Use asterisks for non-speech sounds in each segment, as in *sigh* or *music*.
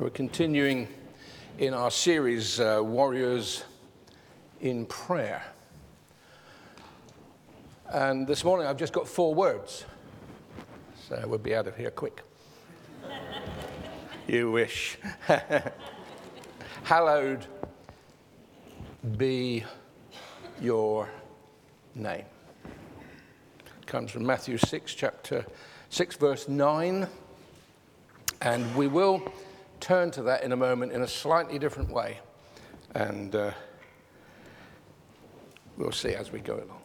We're continuing in our series, uh, Warriors in Prayer. And this morning I've just got four words, so we'll be out of here quick. *laughs* you wish. *laughs* Hallowed be your name. It comes from Matthew 6, chapter 6, verse 9. And we will turn to that in a moment in a slightly different way. And uh, we'll see as we go along.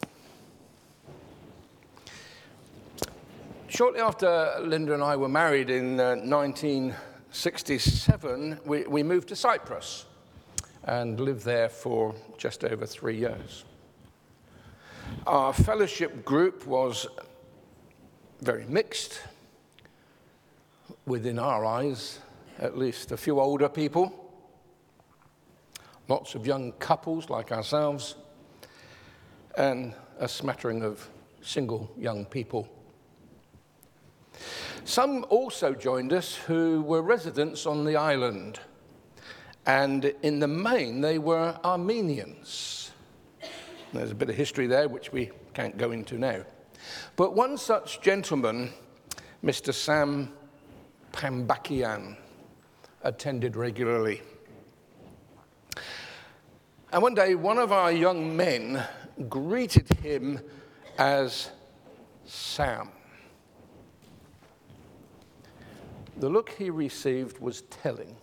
Shortly after Linda and I were married in uh, 1967, we, we moved to Cyprus and lived there for just over three years. Our fellowship group was very mixed within our eyes at least a few older people, lots of young couples like ourselves, and a smattering of single young people. Some also joined us who were residents on the island, and in the main, they were Armenians. There's a bit of history there which we can't go into now. But one such gentleman, Mr. Sam Pambakian, attended regularly. And one day, one of our young men greeted him as Sam. The look he received was telling.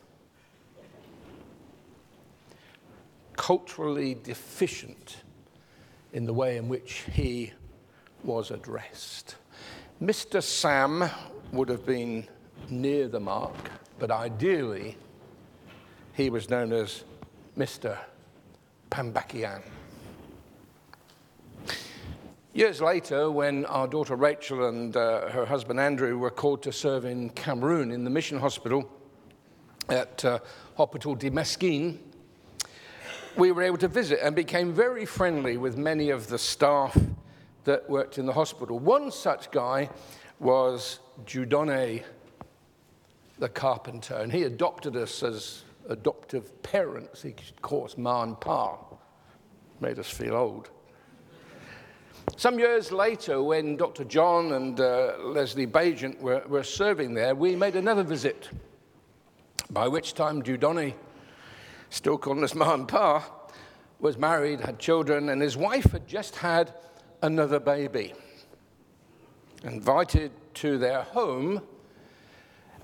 Culturally deficient in the way in which he was addressed. Mr. Sam would have been near the mark but ideally, he was known as Mr. Pambakian. Years later, when our daughter Rachel and uh, her husband Andrew were called to serve in Cameroon in the mission hospital at uh, Hospital de Meskine, we were able to visit and became very friendly with many of the staff that worked in the hospital. One such guy was Judone the carpenter, and he adopted us as adoptive parents. He called us Ma and Pa, made us feel old. Some years later, when Dr. John and uh, Leslie Bajent were, were serving there, we made another visit, by which time Dudoni, still calling us Ma and Pa, was married, had children, and his wife had just had another baby. Invited to their home,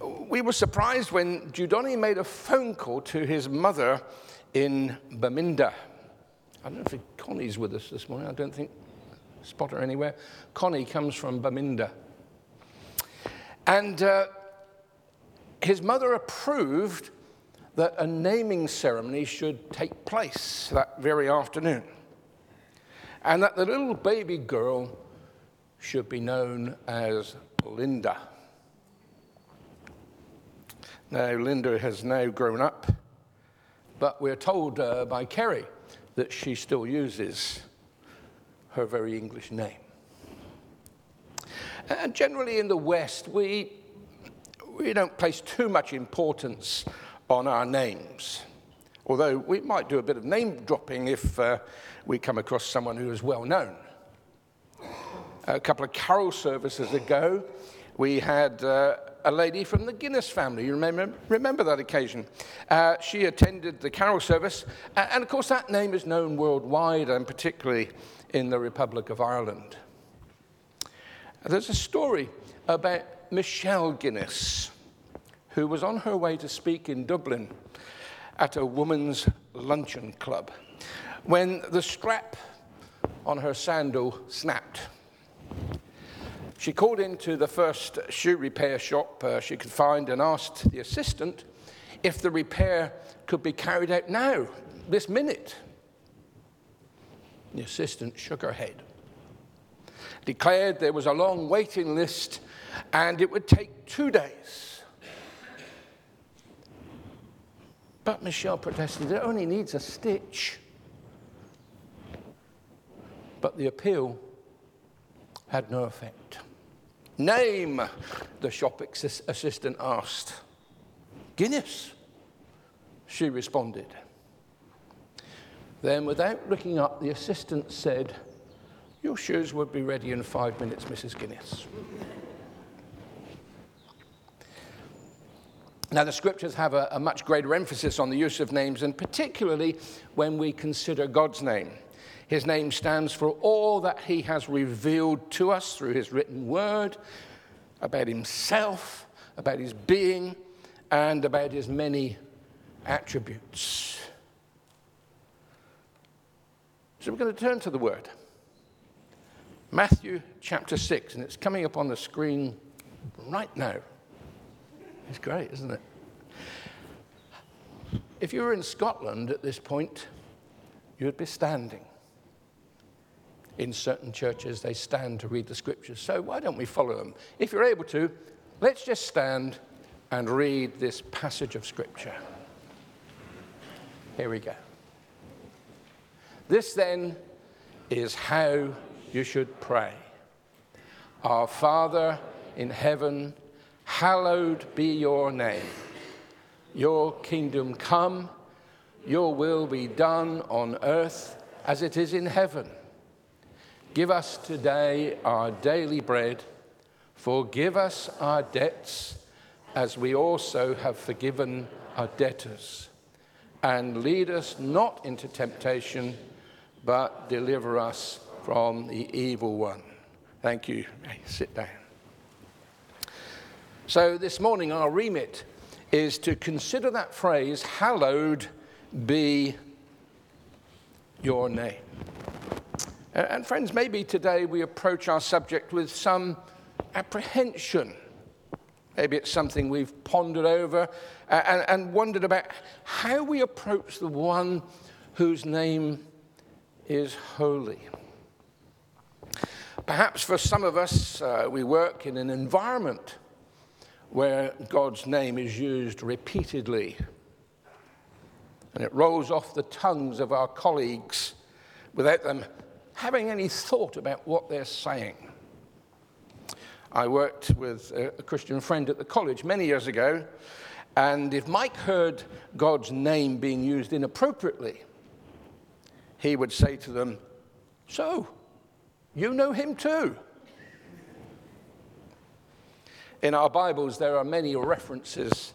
we were surprised when Judoni made a phone call to his mother in Bamenda. I don't know if Connie's with us this morning. I don't think spot her anywhere. Connie comes from Bamenda. And uh, his mother approved that a naming ceremony should take place that very afternoon. And that the little baby girl should be known as Linda. Now, Linda has now grown up, but we're told uh, by Kerry that she still uses her very English name. And generally in the West, we, we don't place too much importance on our names, although we might do a bit of name dropping if uh, we come across someone who is well known. A couple of carol services ago, we had uh, a lady from the Guinness family. You remember, remember that occasion? Uh, she attended the carol service, and of course, that name is known worldwide and particularly in the Republic of Ireland. There's a story about Michele Guinness, who was on her way to speak in Dublin at a women's luncheon club when the strap on her sandal snapped. She called into the first shoe repair shop uh, she could find and asked the assistant if the repair could be carried out now, this minute. The assistant shook her head, declared there was a long waiting list and it would take two days. But Michele protested, it only needs a stitch. But the appeal had no effect. Name, the shop assistant asked. Guinness, she responded. Then, without looking up, the assistant said, Your shoes would be ready in five minutes, Mrs. Guinness. Now, the scriptures have a, a, much greater emphasis on the use of names, and particularly when we consider God's name. His name stands for all that he has revealed to us through his written word about himself, about his being, and about his many attributes. So we're going to turn to the word. Matthew chapter 6, and it's coming up on the screen right now. It's great, isn't it? If you were in Scotland at this point, you'd be standing. In certain churches, they stand to read the scriptures. So why don't we follow them? If you're able to, let's just stand and read this passage of scripture. Here we go. This then is how you should pray Our Father in heaven, hallowed be your name. Your kingdom come, your will be done on earth as it is in heaven. Give us today our daily bread. Forgive us our debts as we also have forgiven our debtors. And lead us not into temptation, but deliver us from the evil one. Thank you. Sit down. So, this morning, our remit is to consider that phrase, hallowed be your name. And, friends, maybe today we approach our subject with some apprehension. Maybe it's something we've pondered over and, and wondered about how we approach the one whose name is holy. Perhaps for some of us, uh, we work in an environment where God's name is used repeatedly. And it rolls off the tongues of our colleagues without them having any thought about what they're saying. I worked with a Christian friend at the college many years ago, and if Mike heard God's name being used inappropriately, he would say to them, So, you know him too. In our Bibles, there are many references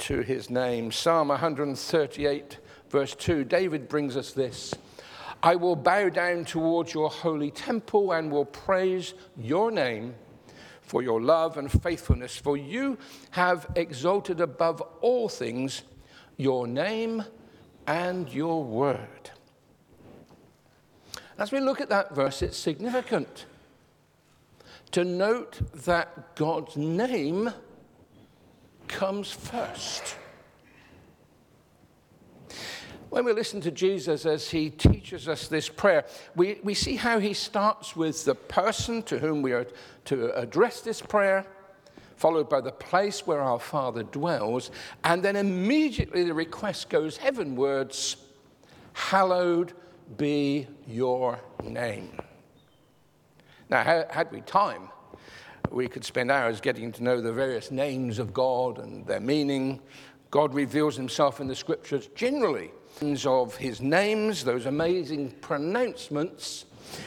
to his name. Psalm 138, verse 2, David brings us this I will bow down towards your holy temple and will praise your name for your love and faithfulness, for you have exalted above all things your name and your word. As we look at that verse, it's significant to note that God's name comes first. When we listen to Jesus as he teaches us this prayer, we, we see how he starts with the person to whom we are to address this prayer, followed by the place where our Father dwells, and then immediately the request goes heavenwards Hallowed be your name. Now, had we time, we could spend hours getting to know the various names of God and their meaning. God reveals himself in the scriptures generally of his names, those amazing pronouncements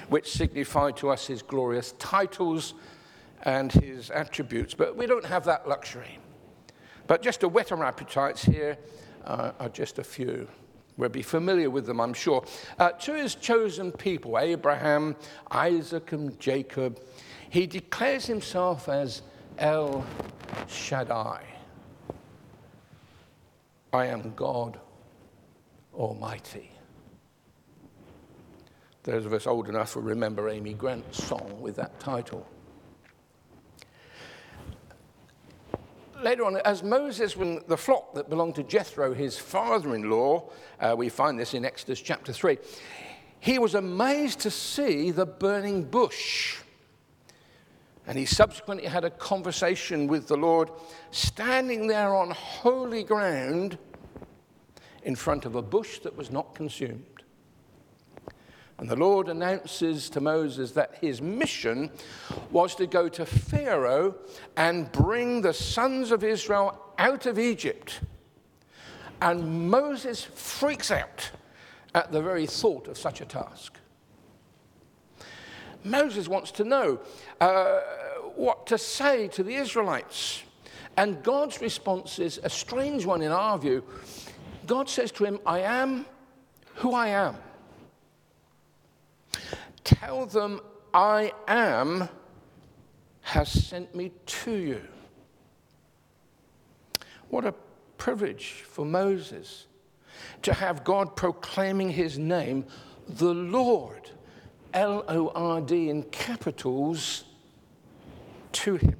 which signify to us his glorious titles and his attributes. But we don't have that luxury. But just to whet our appetites here uh, are just a few. We'll be familiar with them, I'm sure. Uh, to his chosen people, Abraham, Isaac, and Jacob, he declares himself as El Shaddai. I am God Almighty. Those of us old enough will remember Amy Grant's song with that title. Later on, as Moses, when the flock that belonged to Jethro, his father in law, uh, we find this in Exodus chapter 3, he was amazed to see the burning bush. And he subsequently had a conversation with the Lord, standing there on holy ground in front of a bush that was not consumed. And the Lord announces to Moses that his mission was to go to Pharaoh and bring the sons of Israel out of Egypt. And Moses freaks out at the very thought of such a task. Moses wants to know uh, what to say to the Israelites. And God's response is a strange one in our view. God says to him, I am who I am. Tell them I am has sent me to you. What a privilege for Moses to have God proclaiming his name, the Lord, L O R D in capitals, to him.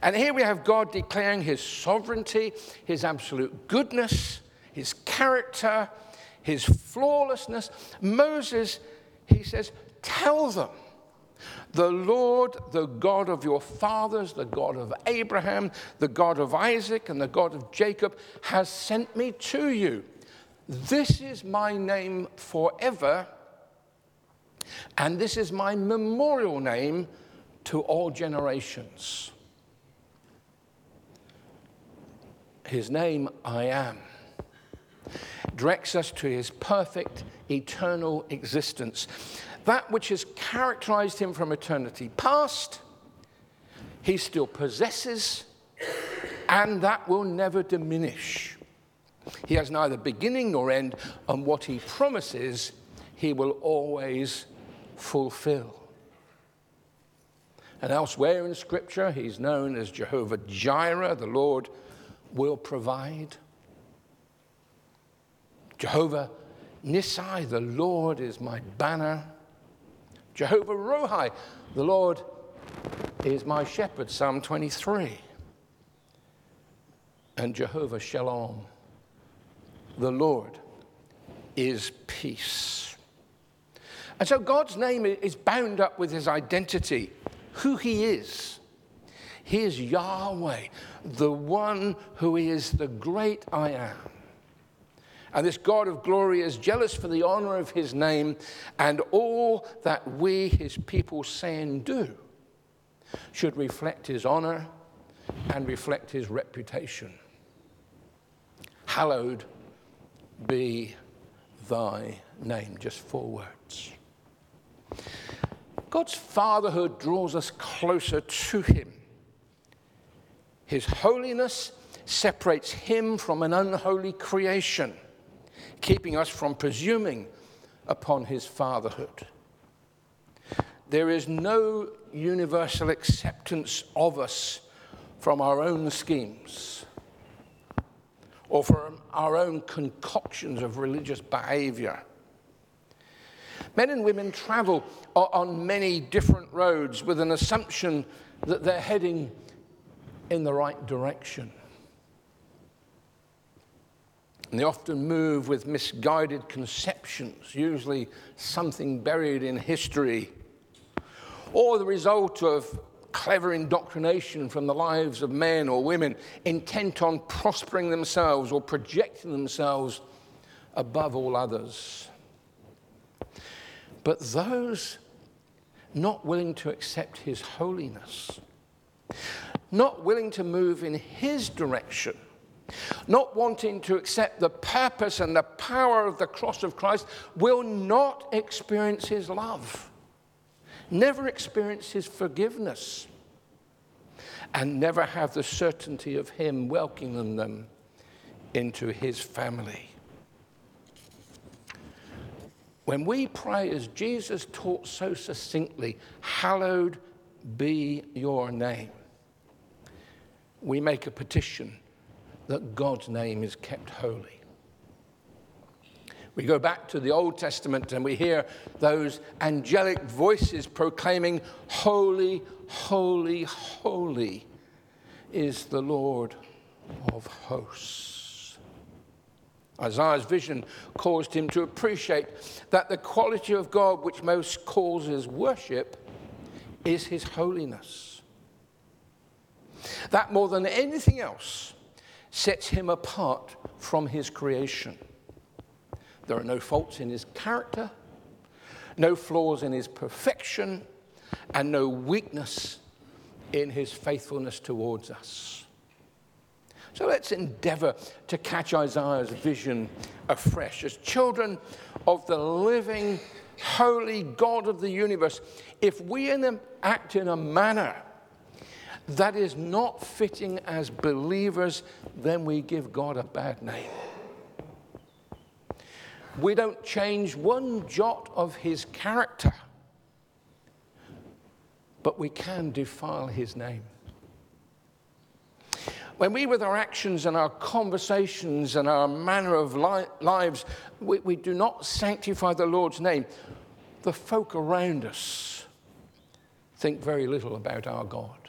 And here we have God declaring his sovereignty, his absolute goodness, his character, his flawlessness. Moses, he says, tell them. The Lord, the God of your fathers, the God of Abraham, the God of Isaac, and the God of Jacob, has sent me to you. This is my name forever, and this is my memorial name to all generations. His name, I am, directs us to his perfect eternal existence. That which has characterized him from eternity past, he still possesses, and that will never diminish. He has neither beginning nor end, and what he promises, he will always fulfill. And elsewhere in Scripture, he's known as Jehovah Jireh, the Lord will provide. Jehovah Nissi, the Lord is my banner. Jehovah Rohi, the Lord is my shepherd, Psalm 23. And Jehovah Shalom, the Lord is peace. And so God's name is bound up with his identity, who he is. He is Yahweh, the one who is the great I am. And this God of glory is jealous for the honor of his name, and all that we, his people, say and do should reflect his honor and reflect his reputation. Hallowed be thy name. Just four words. God's fatherhood draws us closer to him. His holiness separates him from an unholy creation, keeping us from presuming upon his fatherhood. There is no universal acceptance of us from our own schemes or from our own concoctions of religious behavior. Men and women travel on many different roads with an assumption that they're heading in the right direction. And they often move with misguided conceptions, usually something buried in history, or the result of clever indoctrination from the lives of men or women intent on prospering themselves or projecting themselves above all others. But those not willing to accept his holiness, not willing to move in his direction, not wanting to accept the purpose and the power of the cross of Christ, will not experience his love. Never experience his forgiveness, and never have the certainty of him welcoming them into his family. When we pray, as Jesus taught so succinctly, hallowed be your name, we make a petition that God's name is kept holy. We go back to the Old Testament and we hear those angelic voices proclaiming, Holy, holy, holy is the Lord of hosts. Isaiah's vision caused him to appreciate that the quality of God which most causes worship is his holiness. That more than anything else sets him apart from his creation. There are no faults in his character, no flaws in his perfection, and no weakness in his faithfulness towards us. So let's endeavor to catch Isaiah's vision afresh. As children of the living, holy God of the universe, if we act in a manner that is not fitting as believers, then we give God a bad name. We don't change one jot of his character, but we can defile his name. When we, with our actions and our conversations and our manner of li- lives, we, we do not sanctify the Lord's name, the folk around us think very little about our God.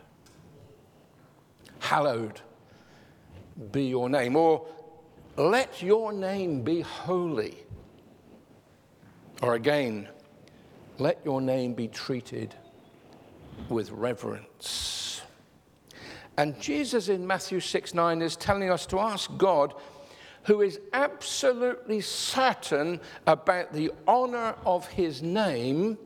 Hallowed be your name, or let your name be holy. Or again, let your name be treated with reverence. And Jesus in Matthew 6 9 is telling us to ask God, who is absolutely certain about the honor of his name,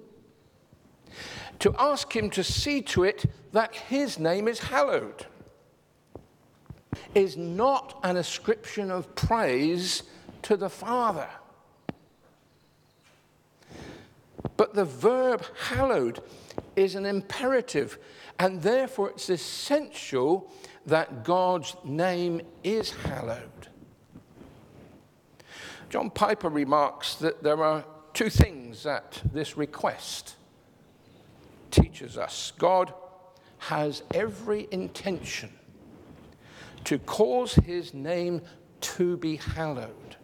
to ask him to see to it that his name is hallowed. Is not an ascription of praise to the Father. But the verb hallowed is an imperative, and therefore it's essential that God's name is hallowed. John Piper remarks that there are two things that this request teaches us. God has every intention to cause his name to be hallowed.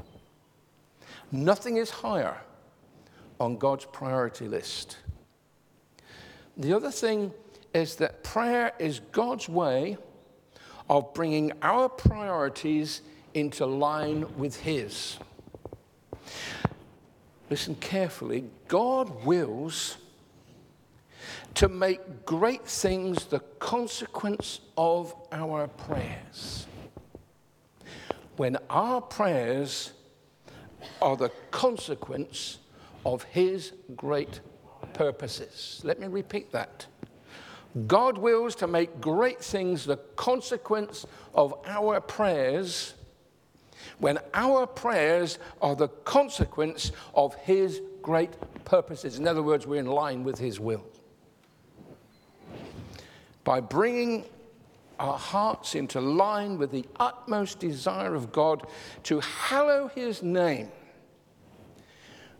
Nothing is higher on God's priority list. The other thing is that prayer is God's way of bringing our priorities into line with His. Listen carefully. God wills to make great things the consequence of our prayers. When our prayers are the consequence of his great purposes. Let me repeat that. God wills to make great things the consequence of our prayers when our prayers are the consequence of his great purposes. In other words, we're in line with his will. By bringing our hearts into line with the utmost desire of God to hallow his name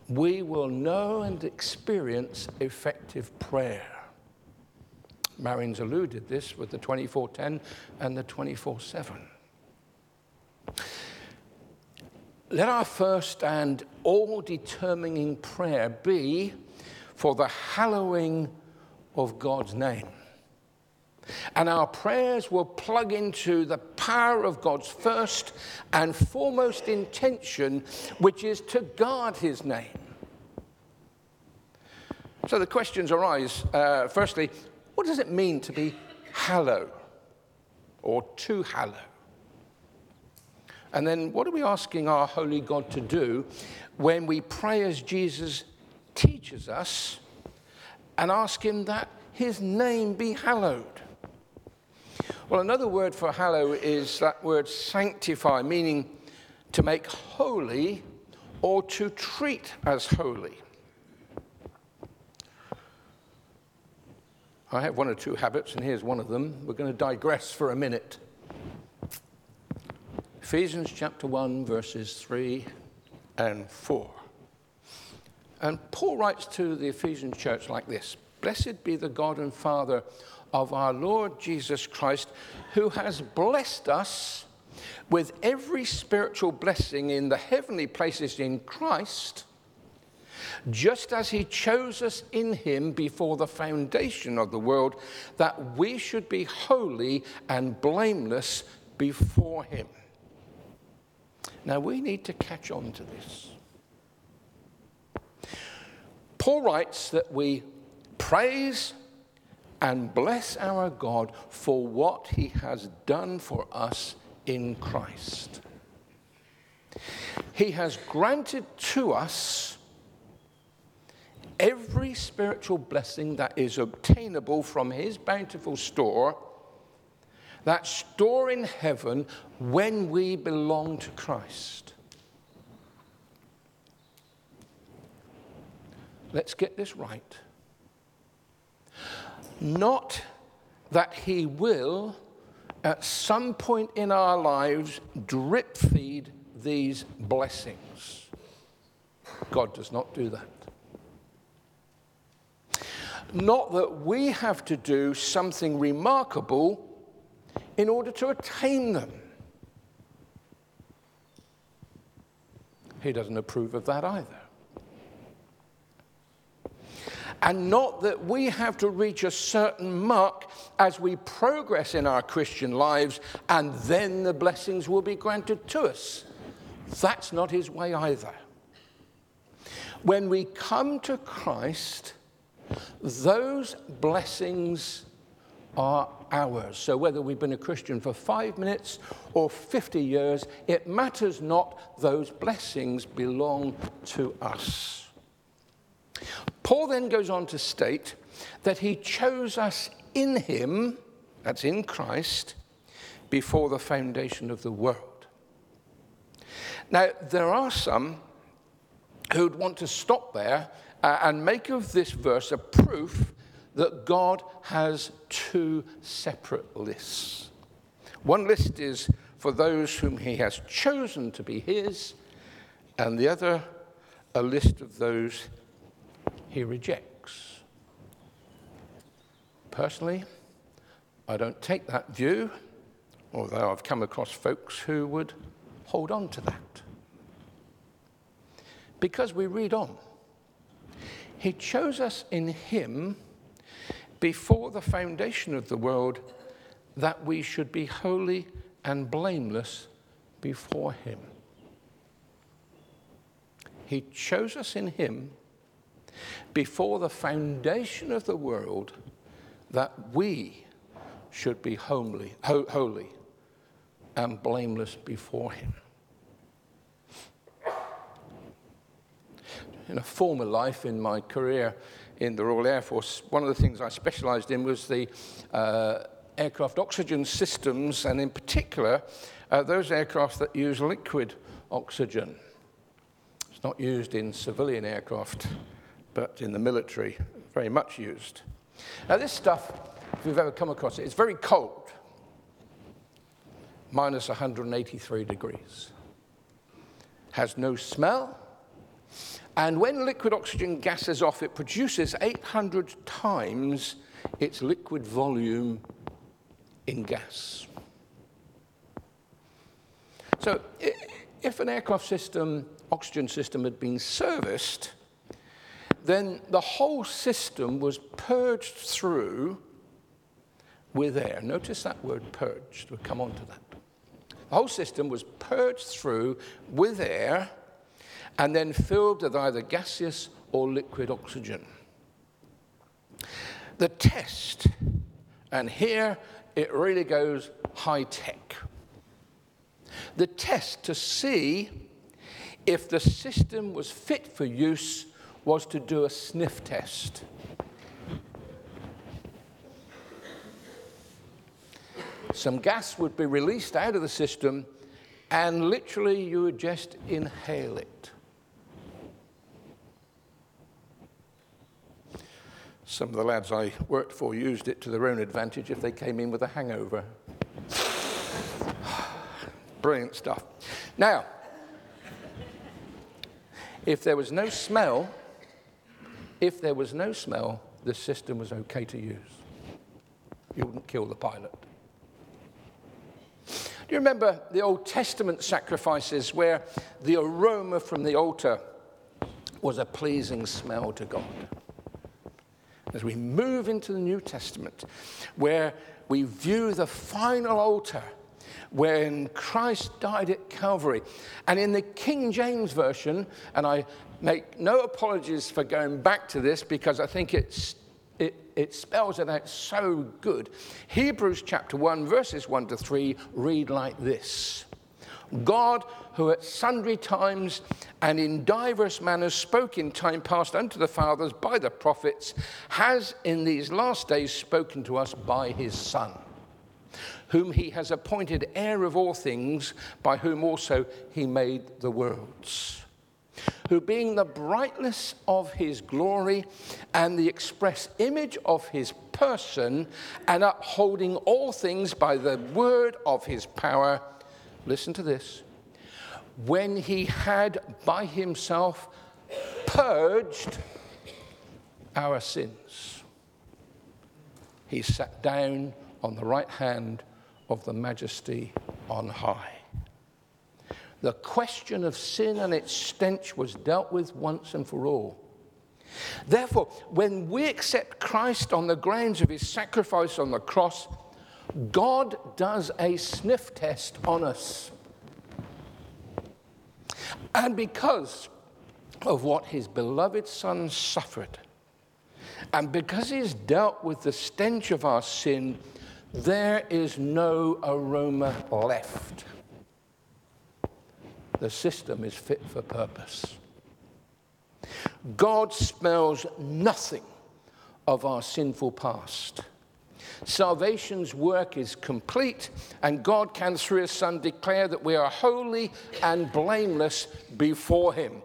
we will know and experience effective prayer. Marion's alluded this with the 2410 and the 247. Let our first and all determining prayer be for the hallowing of God's name. And our prayers will plug into the power of God's first and foremost intention, which is to guard his name. So the questions arise uh, firstly, what does it mean to be hallow or to hallow? And then what are we asking our holy God to do when we pray as Jesus teaches us and ask him that his name be hallowed? Well, another word for hallow is that word sanctify, meaning to make holy or to treat as holy. I have one or two habits, and here's one of them. We're going to digress for a minute. Ephesians chapter 1, verses 3 and 4. And Paul writes to the Ephesian church like this Blessed be the God and Father of our Lord Jesus Christ, who has blessed us with every spiritual blessing in the heavenly places in Christ, just as he chose us in him before the foundation of the world, that we should be holy and blameless before him. Now we need to catch on to this. Paul writes that we praise and bless our God for what he has done for us in Christ. He has granted to us every spiritual blessing that is obtainable from his bountiful store that store in heaven when we belong to Christ. Let's get this right. Not that He will, at some point in our lives, drip feed these blessings. God does not do that. Not that we have to do something remarkable in order to attain them. He doesn't approve of that either. And not that we have to reach a certain mark as we progress in our Christian lives and then the blessings will be granted to us. That's not his way either. When we come to Christ, those blessings are ours. So whether we've been a Christian for five minutes or 50 years, it matters not. Those blessings belong to us. Paul then goes on to state that he chose us in him, that's in Christ, before the foundation of the world. Now, there are some who'd want to stop there uh, and make of this verse a proof that God has two separate lists. One list is for those whom he has chosen to be his, and the other, a list of those he rejects. Personally, I don't take that view, although I've come across folks who would hold on to that. Because we read on. He chose us in Him before the foundation of the world that we should be holy and blameless before Him. He chose us in Him before the foundation of the world that we should be homely, ho- holy and blameless before Him. in a former life in my career in the Royal Air Force, one of the things I specialized in was the uh, aircraft oxygen systems, and in particular, uh, those aircraft that use liquid oxygen. It's not used in civilian aircraft, but in the military, very much used. Now, this stuff, if you've ever come across it, it's very cold, minus 183 degrees. Has no smell, and when liquid oxygen gases off, it produces 800 times its liquid volume in gas. So, if an aircraft system, oxygen system, had been serviced, then the whole system was purged through with air. Notice that word purged. We'll come on to that. The whole system was purged through with air and then filled with either gaseous or liquid oxygen. The test, and here it really goes high tech. The test to see if the system was fit for use was to do a sniff test. Some gas would be released out of the system, and literally you would just inhale it. Some of the lads I worked for used it to their own advantage if they came in with a hangover. *sighs* Brilliant stuff. Now, if there was no smell, if there was no smell, the system was okay to use. You wouldn't kill the pilot. Do you remember the Old Testament sacrifices where the aroma from the altar was a pleasing smell to God? as we move into the New Testament, where we view the final altar when Christ died at Calvary. And in the King James Version, and I make no apologies for going back to this because I think it's, it, it spells it out so good. Hebrews chapter 1, verses 1 to 3 read like this God who at sundry times and in divers manners spoke in time past unto the fathers by the prophets, has in these last days spoken to us by his Son, whom he has appointed heir of all things, by whom also he made the worlds. Who, being the brightness of his glory and the express image of his person, and upholding all things by the word of his power, listen to this, when he had by himself purged our sins, he sat down on the right hand of the majesty on high. The question of sin and its stench was dealt with once and for all. Therefore, when we accept Christ on the grounds of his sacrifice on the cross, God does a sniff test on us. And because of what his beloved Son suffered, and because he's dealt with the stench of our sin, there is no aroma left. The system is fit for purpose. God smells nothing of our sinful past. Salvation's work is complete, and God can, through His Son, declare that we are holy and blameless before Him.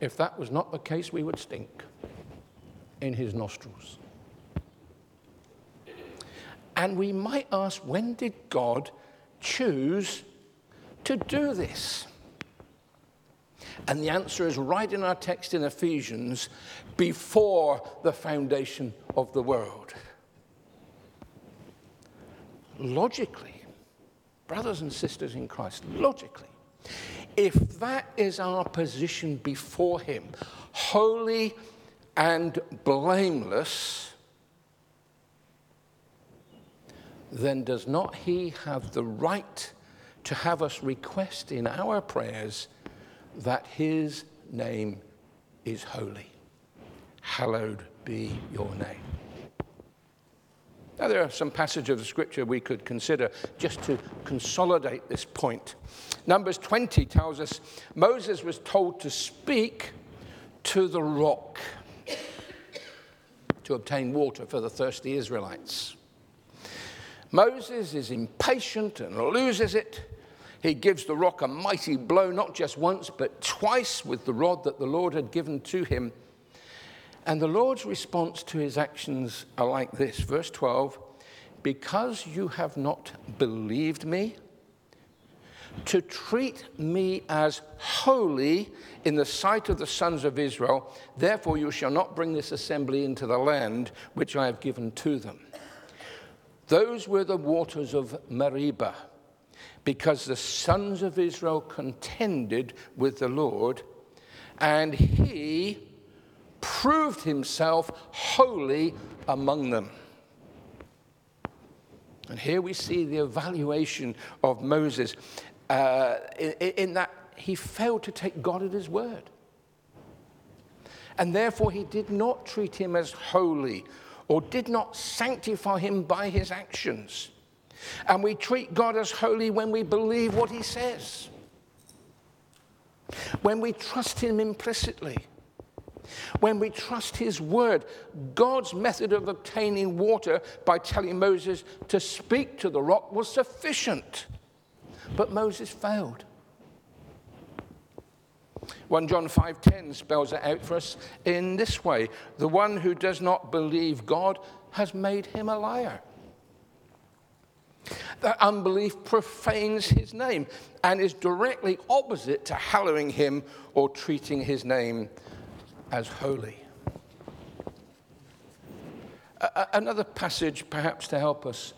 If that was not the case, we would stink in His nostrils. And we might ask, when did God choose to do this? And the answer is right in our text in Ephesians before the foundation of the world. Logically, brothers and sisters in Christ, logically, if that is our position before Him, holy and blameless, then does not he have the right to have us request in our prayers that his name is holy? Hallowed be your name. Now, there are some passages of the scripture we could consider just to consolidate this point. Numbers 20 tells us Moses was told to speak to the rock to obtain water for the thirsty Israelites. Moses is impatient and loses it. He gives the rock a mighty blow, not just once, but twice with the rod that the Lord had given to him. And the Lord's response to his actions are like this verse 12 Because you have not believed me, to treat me as holy in the sight of the sons of Israel, therefore you shall not bring this assembly into the land which I have given to them. Those were the waters of Meribah, because the sons of Israel contended with the Lord, and he proved himself holy among them. And here we see the evaluation of Moses uh, in, in that he failed to take God at his word. And therefore, he did not treat him as holy or did not sanctify him by his actions. And we treat God as holy when we believe what he says, when we trust him implicitly, when we trust his word. God's method of obtaining water by telling Moses to speak to the rock was sufficient. But Moses failed. 1 John 5:10 spells it out for us in this way: the one who does not believe God has made him a liar. That unbelief profanes his name and is directly opposite to hallowing him or treating his name as holy. another passage, perhaps to help us,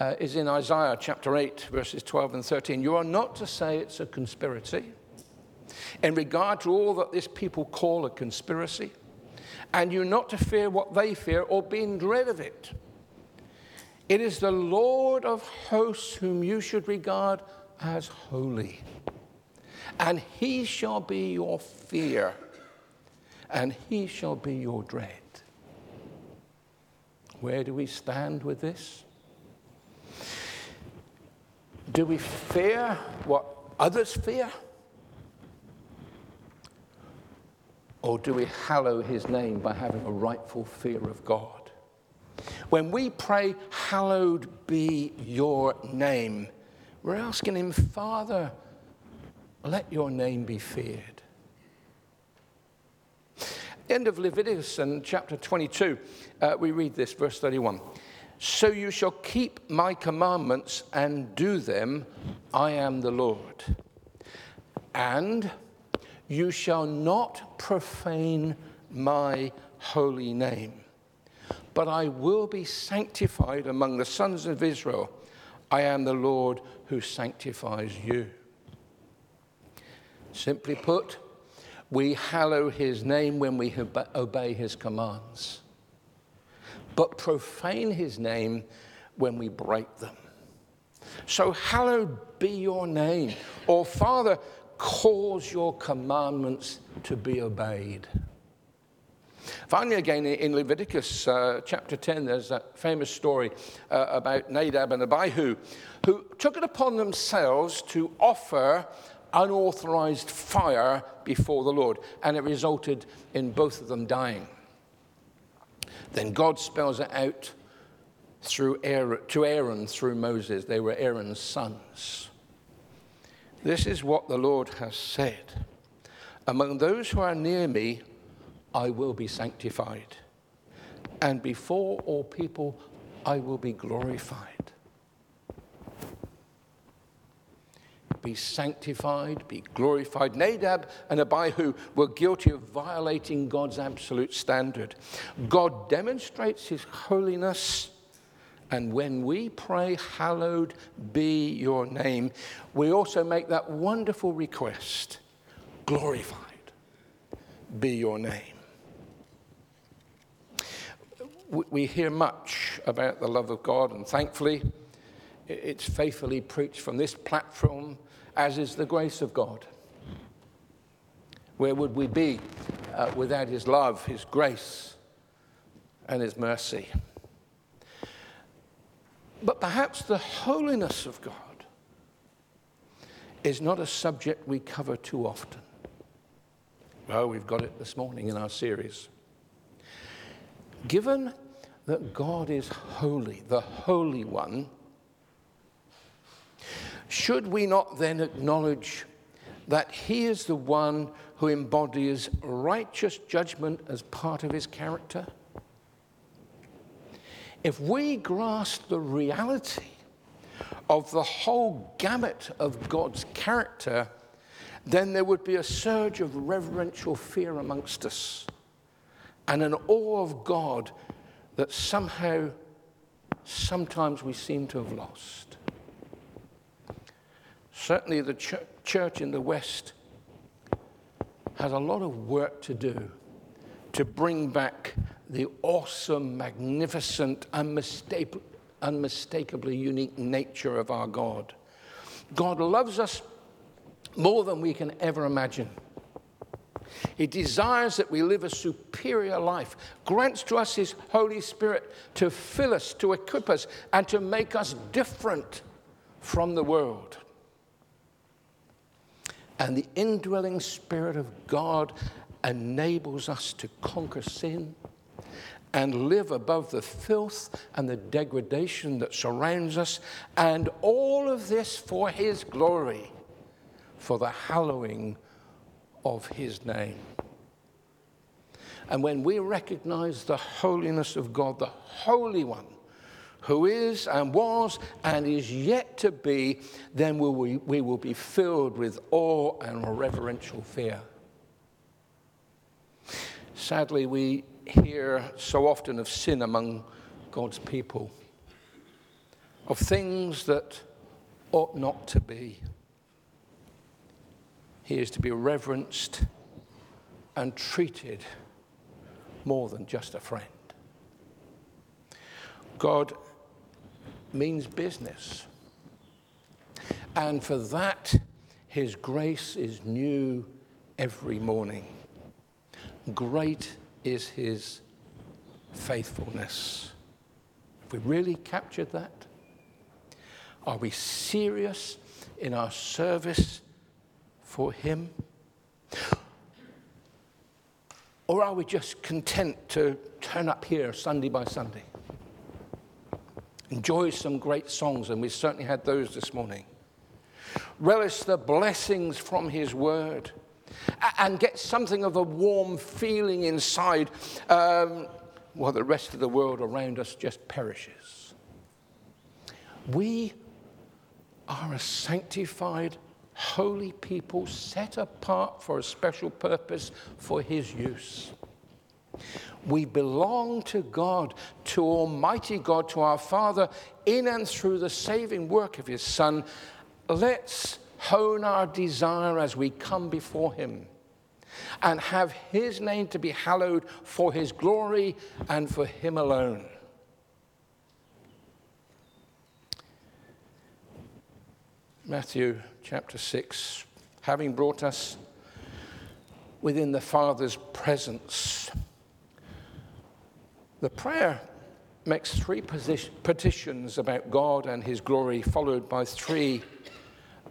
uh, is in Isaiah chapter 8, verses 12 and 13. You are not to say it's a conspiracy in regard to all that this people call a conspiracy, and you're not to fear what they fear or be in dread of it. It is the Lord of hosts whom you should regard as holy, and he shall be your fear, and he shall be your dread. Where do we stand with this? Do we fear what others fear? Or do we hallow his name by having a rightful fear of God? When we pray, Hallowed be your name, we're asking Him, Father, let your name be feared. End of Leviticus and chapter 22, uh, we read this, verse 31. So you shall keep my commandments and do them. I am the Lord. And you shall not profane my holy name, but I will be sanctified among the sons of Israel. I am the Lord who sanctifies you. Simply put, we hallow his name when we obey his commands but profane his name when we break them. So, hallowed be your name. Or, Father, cause your commandments to be obeyed. Finally, again, in Leviticus uh, chapter 10, there's that famous story uh, about Nadab and Abihu, who took it upon themselves to offer unauthorized fire before the Lord, and it resulted in both of them dying. Then God spells it out through Aaron, to Aaron through Moses. They were Aaron's sons. This is what the Lord has said Among those who are near me, I will be sanctified, and before all people, I will be glorified. be sanctified, be glorified. Nadab and Abihu were guilty of violating God's absolute standard. God demonstrates his holiness. And when we pray, Hallowed be your name, we also make that wonderful request glorified be your name. We hear much about the love of God, and thankfully, it's faithfully preached from this platform as is the grace of God. Where would we be uh, without His love, His grace, and His mercy? But perhaps the holiness of God is not a subject we cover too often. Well, we've got it this morning in our series. Given that God is holy, the Holy One, should we not then acknowledge that he is the one who embodies righteous judgment as part of his character? If we grasp the reality of the whole gamut of God's character, then there would be a surge of reverential fear amongst us and an awe of God that somehow, sometimes we seem to have lost. Certainly, the ch- church in the West has a lot of work to do to bring back the awesome, magnificent, unmistak- unmistakably unique nature of our God. God loves us more than we can ever imagine. He desires that we live a superior life, grants to us His Holy Spirit to fill us, to equip us, and to make us different from the world and the indwelling Spirit of God enables us to conquer sin and live above the filth and the degradation that surrounds us, and all of this for His glory, for the hallowing of His name. And when we recognize the holiness of God, the Holy One, who is and was and is yet to be, then we, we will be filled with awe and reverential fear. Sadly, we hear so often of sin among God's people, of things that ought not to be. He is to be reverenced and treated more than just a friend. God means business. And for that, His grace is new every morning. Great is His faithfulness. Have we really captured that? Are we serious in our service for Him? Or are we just content to turn up here Sunday by Sunday? Enjoy some great songs, and we certainly had those this morning. Relish the blessings from His Word and get something of a warm feeling inside um, while the rest of the world around us just perishes. We are a sanctified, holy people set apart for a special purpose for His use. We belong to God, to Almighty God, to our Father, in and through the saving work of His Son. Let's hone our desire as we come before Him and have His name to be hallowed for His glory and for Him alone. Matthew chapter 6, having brought us within the Father's presence the prayer makes three petitions about God and His glory, followed by three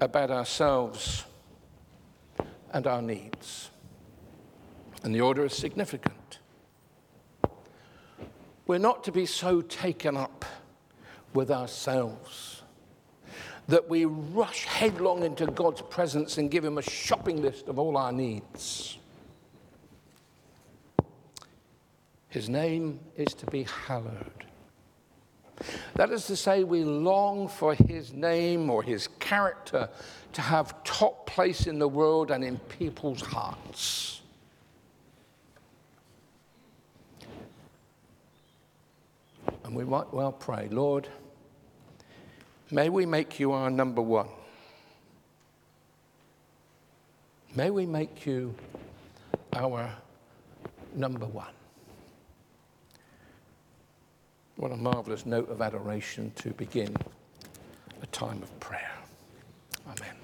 about ourselves and our needs. And the order is significant. We're not to be so taken up with ourselves that we rush headlong into God's presence and give Him a shopping list of all our needs. His name is to be hallowed. That is to say, we long for his name or his character to have top place in the world and in people's hearts. And we might well pray, Lord, may we make you our number one. May we make you our number one. What a marvelous note of adoration to begin a time of prayer. Amen.